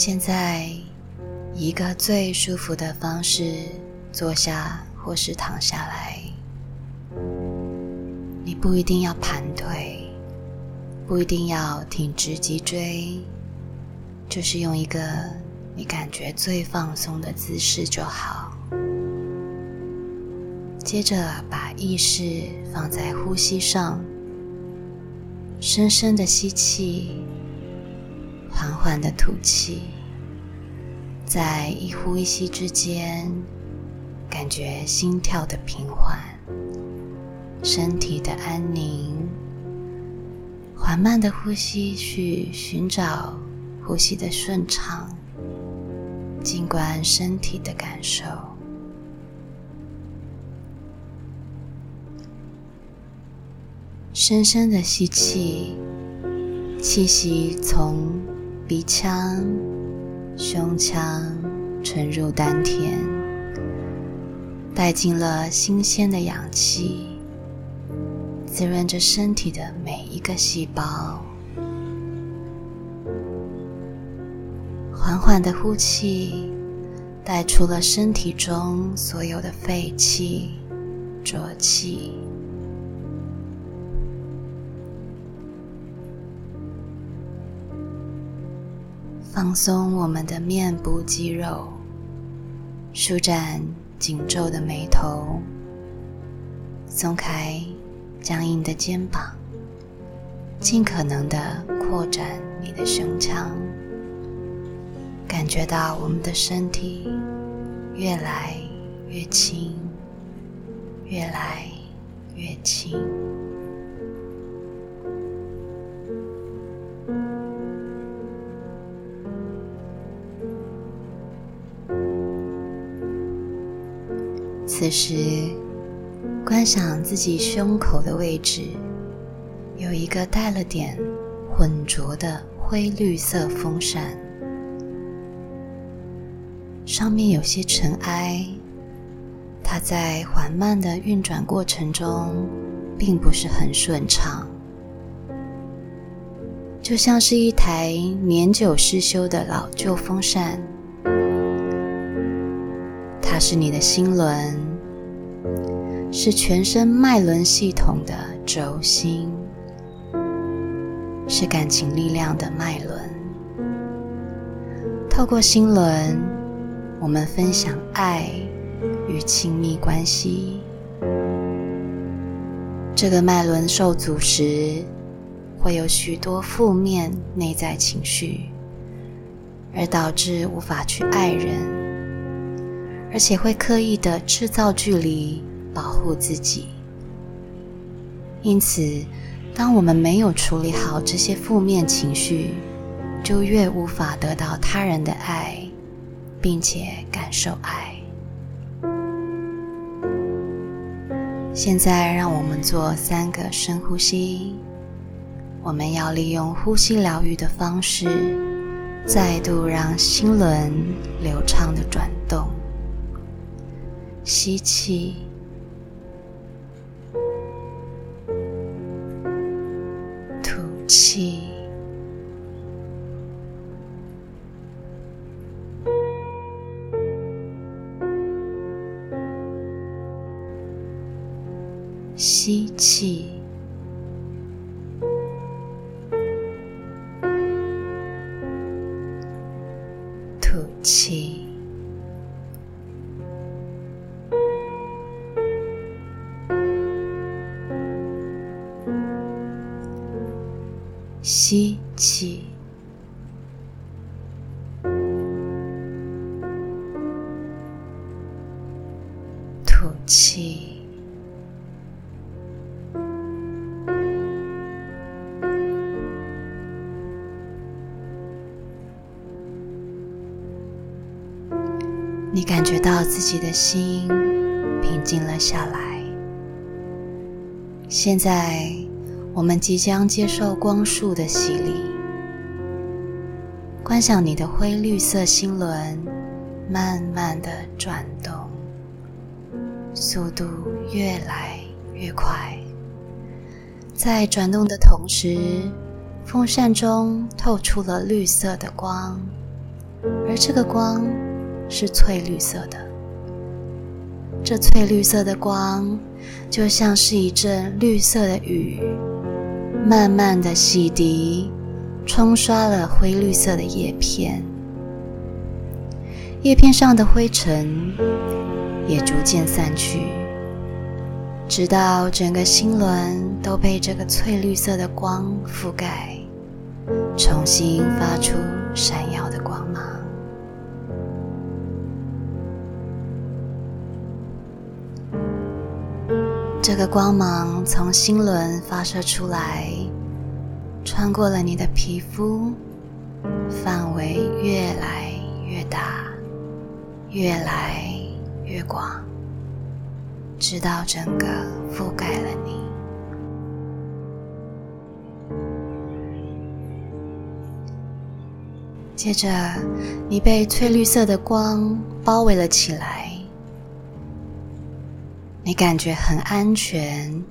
现在，一个最舒服的方式，坐下或是躺下来。你不一定要盘腿，不一定要挺直脊椎，就是用一个你感觉最放松的姿势就好。接着把意识放在呼吸上，深深的吸气，缓缓的吐气，在一呼一吸之间，感觉心跳的平缓，身体的安宁。缓慢的呼吸去寻找呼吸的顺畅，静观身体的感受。深深的吸气，气息从鼻腔、胸腔沉入丹田，带进了新鲜的氧气，滋润着身体的每一个细胞。缓缓的呼气，带出了身体中所有的废气、浊气。放松我们的面部肌肉，舒展紧皱的眉头，松开僵硬的肩膀，尽可能的扩展你的胸腔，感觉到我们的身体越来越轻，越来越轻。此时，观想自己胸口的位置有一个带了点浑浊的灰绿色风扇，上面有些尘埃，它在缓慢的运转过程中并不是很顺畅，就像是一台年久失修的老旧风扇。它是你的心轮。是全身脉轮系统的轴心，是感情力量的脉轮。透过心轮，我们分享爱与亲密关系。这个脉轮受阻时，会有许多负面内在情绪，而导致无法去爱人，而且会刻意的制造距离。保护自己，因此，当我们没有处理好这些负面情绪，就越无法得到他人的爱，并且感受爱。现在，让我们做三个深呼吸。我们要利用呼吸疗愈的方式，再度让心轮流畅的转动。吸气。吐气，吸气，吸气，吐气，你感觉到自己的心平静了下来。现在。我们即将接受光束的洗礼，观想你的灰绿色心轮慢慢的转动，速度越来越快。在转动的同时，风扇中透出了绿色的光，而这个光是翠绿色的。这翠绿色的光，就像是一阵绿色的雨，慢慢的洗涤、冲刷了灰绿色的叶片，叶片上的灰尘也逐渐散去，直到整个星轮都被这个翠绿色的光覆盖，重新发出闪耀的光芒。这个光芒从心轮发射出来，穿过了你的皮肤，范围越来越大，越来越广，直到整个覆盖了你。接着，你被翠绿色的光包围了起来。你感觉很安全，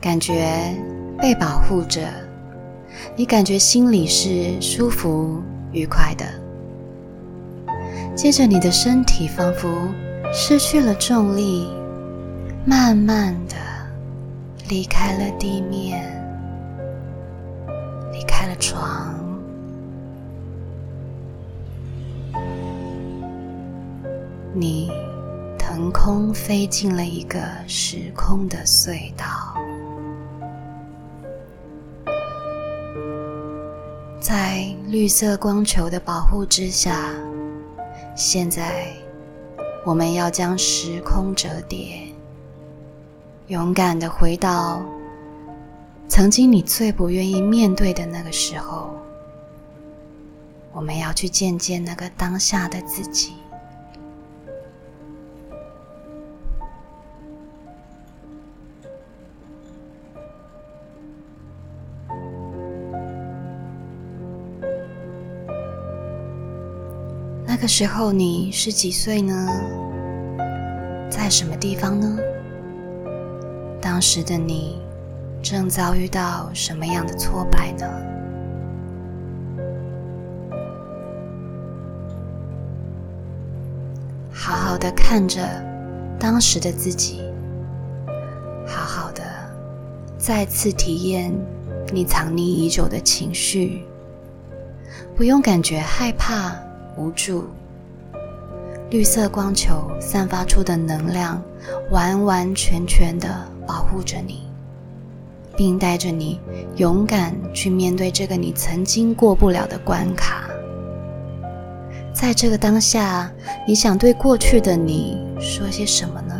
感觉被保护着，你感觉心里是舒服愉快的。接着，你的身体仿佛失去了重力，慢慢的离开了地面，离开了床，你。腾空飞进了一个时空的隧道，在绿色光球的保护之下，现在我们要将时空折叠，勇敢的回到曾经你最不愿意面对的那个时候。我们要去见见那个当下的自己。时候你是几岁呢？在什么地方呢？当时的你正遭遇到什么样的挫败呢？好好的看着当时的自己，好好的再次体验你藏匿已久的情绪，不用感觉害怕。无助，绿色光球散发出的能量，完完全全的保护着你，并带着你勇敢去面对这个你曾经过不了的关卡。在这个当下，你想对过去的你说些什么呢？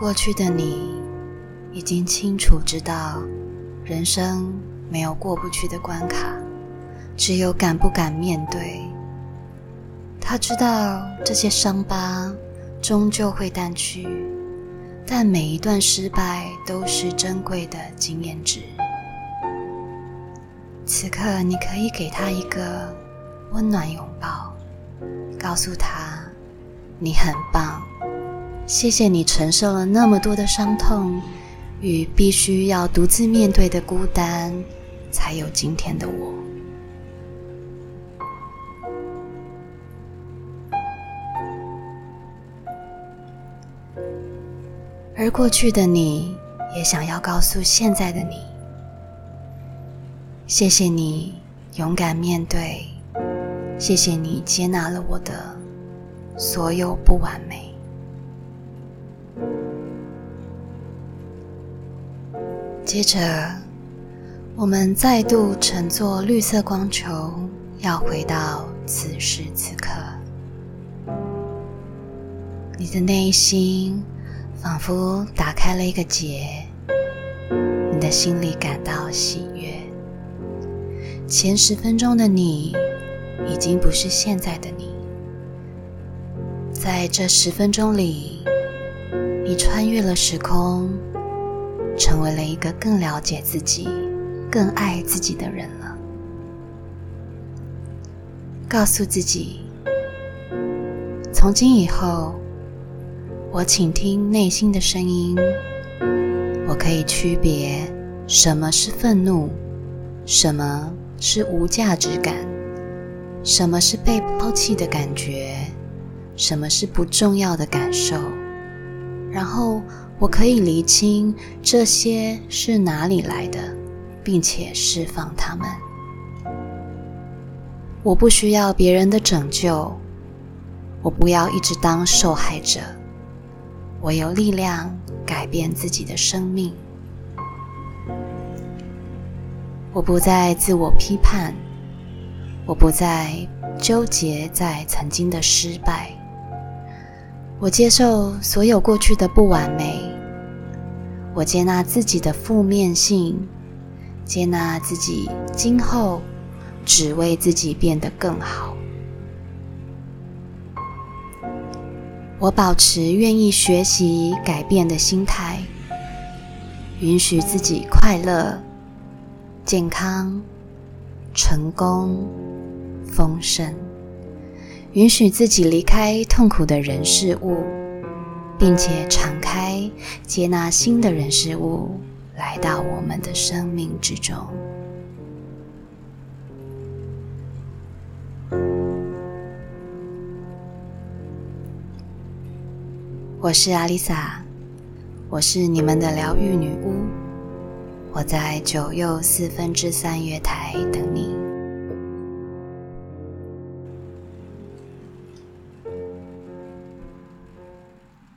过去的你已经清楚知道，人生没有过不去的关卡，只有敢不敢面对。他知道这些伤疤终究会淡去，但每一段失败都是珍贵的经验值。此刻，你可以给他一个温暖拥抱，告诉他你很棒，谢谢你承受了那么多的伤痛与必须要独自面对的孤单，才有今天的我。而过去的你也想要告诉现在的你。谢谢你勇敢面对，谢谢你接纳了我的所有不完美。接着，我们再度乘坐绿色光球，要回到此时此刻。你的内心仿佛打开了一个结，你的心里感到喜悦。前十分钟的你，已经不是现在的你。在这十分钟里，你穿越了时空，成为了一个更了解自己、更爱自己的人了。告诉自己，从今以后，我倾听内心的声音，我可以区别什么是愤怒，什么。是无价值感，什么是被抛弃的感觉，什么是不重要的感受，然后我可以厘清这些是哪里来的，并且释放它们。我不需要别人的拯救，我不要一直当受害者，我有力量改变自己的生命。我不再自我批判，我不再纠结在曾经的失败。我接受所有过去的不完美，我接纳自己的负面性，接纳自己今后只为自己变得更好。我保持愿意学习改变的心态，允许自己快乐。健康、成功、丰盛，允许自己离开痛苦的人事物，并且敞开接纳新的人事物来到我们的生命之中。我是阿丽萨，我是你们的疗愈女巫。我在九又四分之三月台等你。